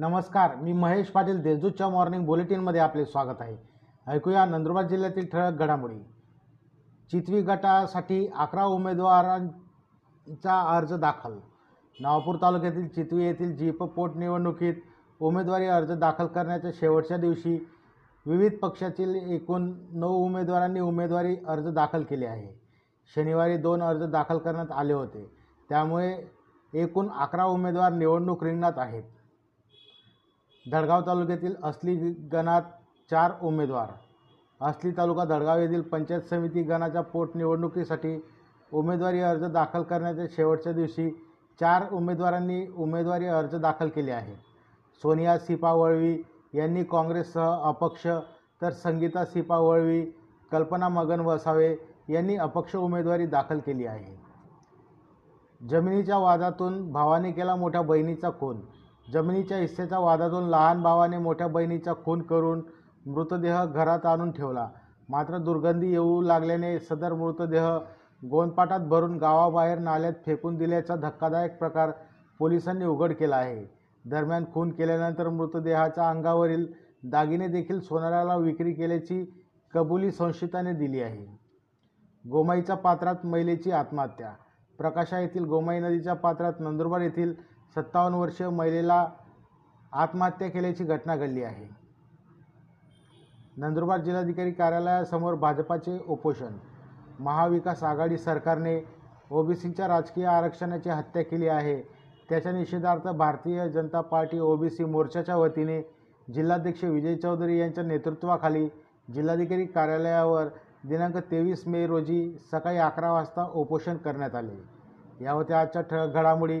नमस्कार मी महेश पाटील देशदूतच्या मॉर्निंग बुलेटिनमध्ये आपले स्वागत आहे. ऐकूया नंदुरबार जिल्ह्यातील ठळक घडामोडी. चितवी गटासाठी अकरा उमेदवारांचा अर्ज दाखल. नावापूर तालुक्यातील चितवी येथील जीप पोटनिवडणुकीत उमेदवारी अर्ज दाखल करण्याच्या शेवटच्या दिवशी विविध पक्षातील एकूण नऊ उमेदवारांनी उमेदवारी अर्ज दाखल केले आहे. शनिवारी दोन अर्ज दाखल करण्यात आले होते. त्यामुळे एकूण अकरा उमेदवार निवडणूक रिंगणात आहेत. दडगाव तालुक्यातील असली गणात चार उमेदवार. असली तालुका दडगाव येथील पंचायत समिती गणाच्या पोटनिवडणुकीसाठी उमेदवारी अर्ज दाखल करण्याच्या शेवटच्या दिवशी चार उमेदवारांनी उमेदवारी अर्ज दाखल केले आहे. सोनिया सिपा वळवी यांनी काँग्रेससह अपक्ष तर संगीता सिपा वळवी कल्पना मगन वसावे यांनी अपक्ष उमेदवारी दाखल केली आहे. जमिनीच्या वादातून भावाने केला मोठ्या बहिणीचा खून जमिनीच्या हिस्सेच्या वादातून लहान भावाने मोठ्या बहिणीचा खून करून मृतदेह घरात आणून ठेवला. मात्र दुर्गंधी येऊ लागल्याने सदर मृतदेह गोंदपाटात भरून गावाबाहेर नाल्यात फेकून दिल्याचा धक्कादायक प्रकार पोलिसांनी उघड केला आहे. दरम्यान खून केल्यानंतर मृतदेहाच्या अंगावरील दागिने देखील सोनाराला विक्री केल्याची कबुली संशयिताने दिली आहे. गोमाईच्या पात्रात महिलेची आत्महत्या. प्रकाशा येथील गोमाई नदीच्या पात्रात नंदुरबार येथील सत्तावन्न वर्षीय महिलेला आत्महत्या केल्याची घटना घडली आहे. नंदुरबार जिल्हाधिकारी कार्यालयासमोर भाजपाचे उपोषण. महाविकास आघाडी सरकारने ओबीसीच्या राजकीय आरक्षणाची हत्या केली आहे. त्याच्या निषेधार्थ भारतीय जनता पार्टी ओबीसी मोर्चाच्या वतीने जिल्हाध्यक्ष विजय चौधरी यांच्या नेतृत्वाखाली जिल्हाधिकारी कार्यालयावर दिनांक तेवीस मे रोजी सकाळी अकरा वाजता उपोषण करण्यात आले. या होत्या आजच्या ठळक घडामोडी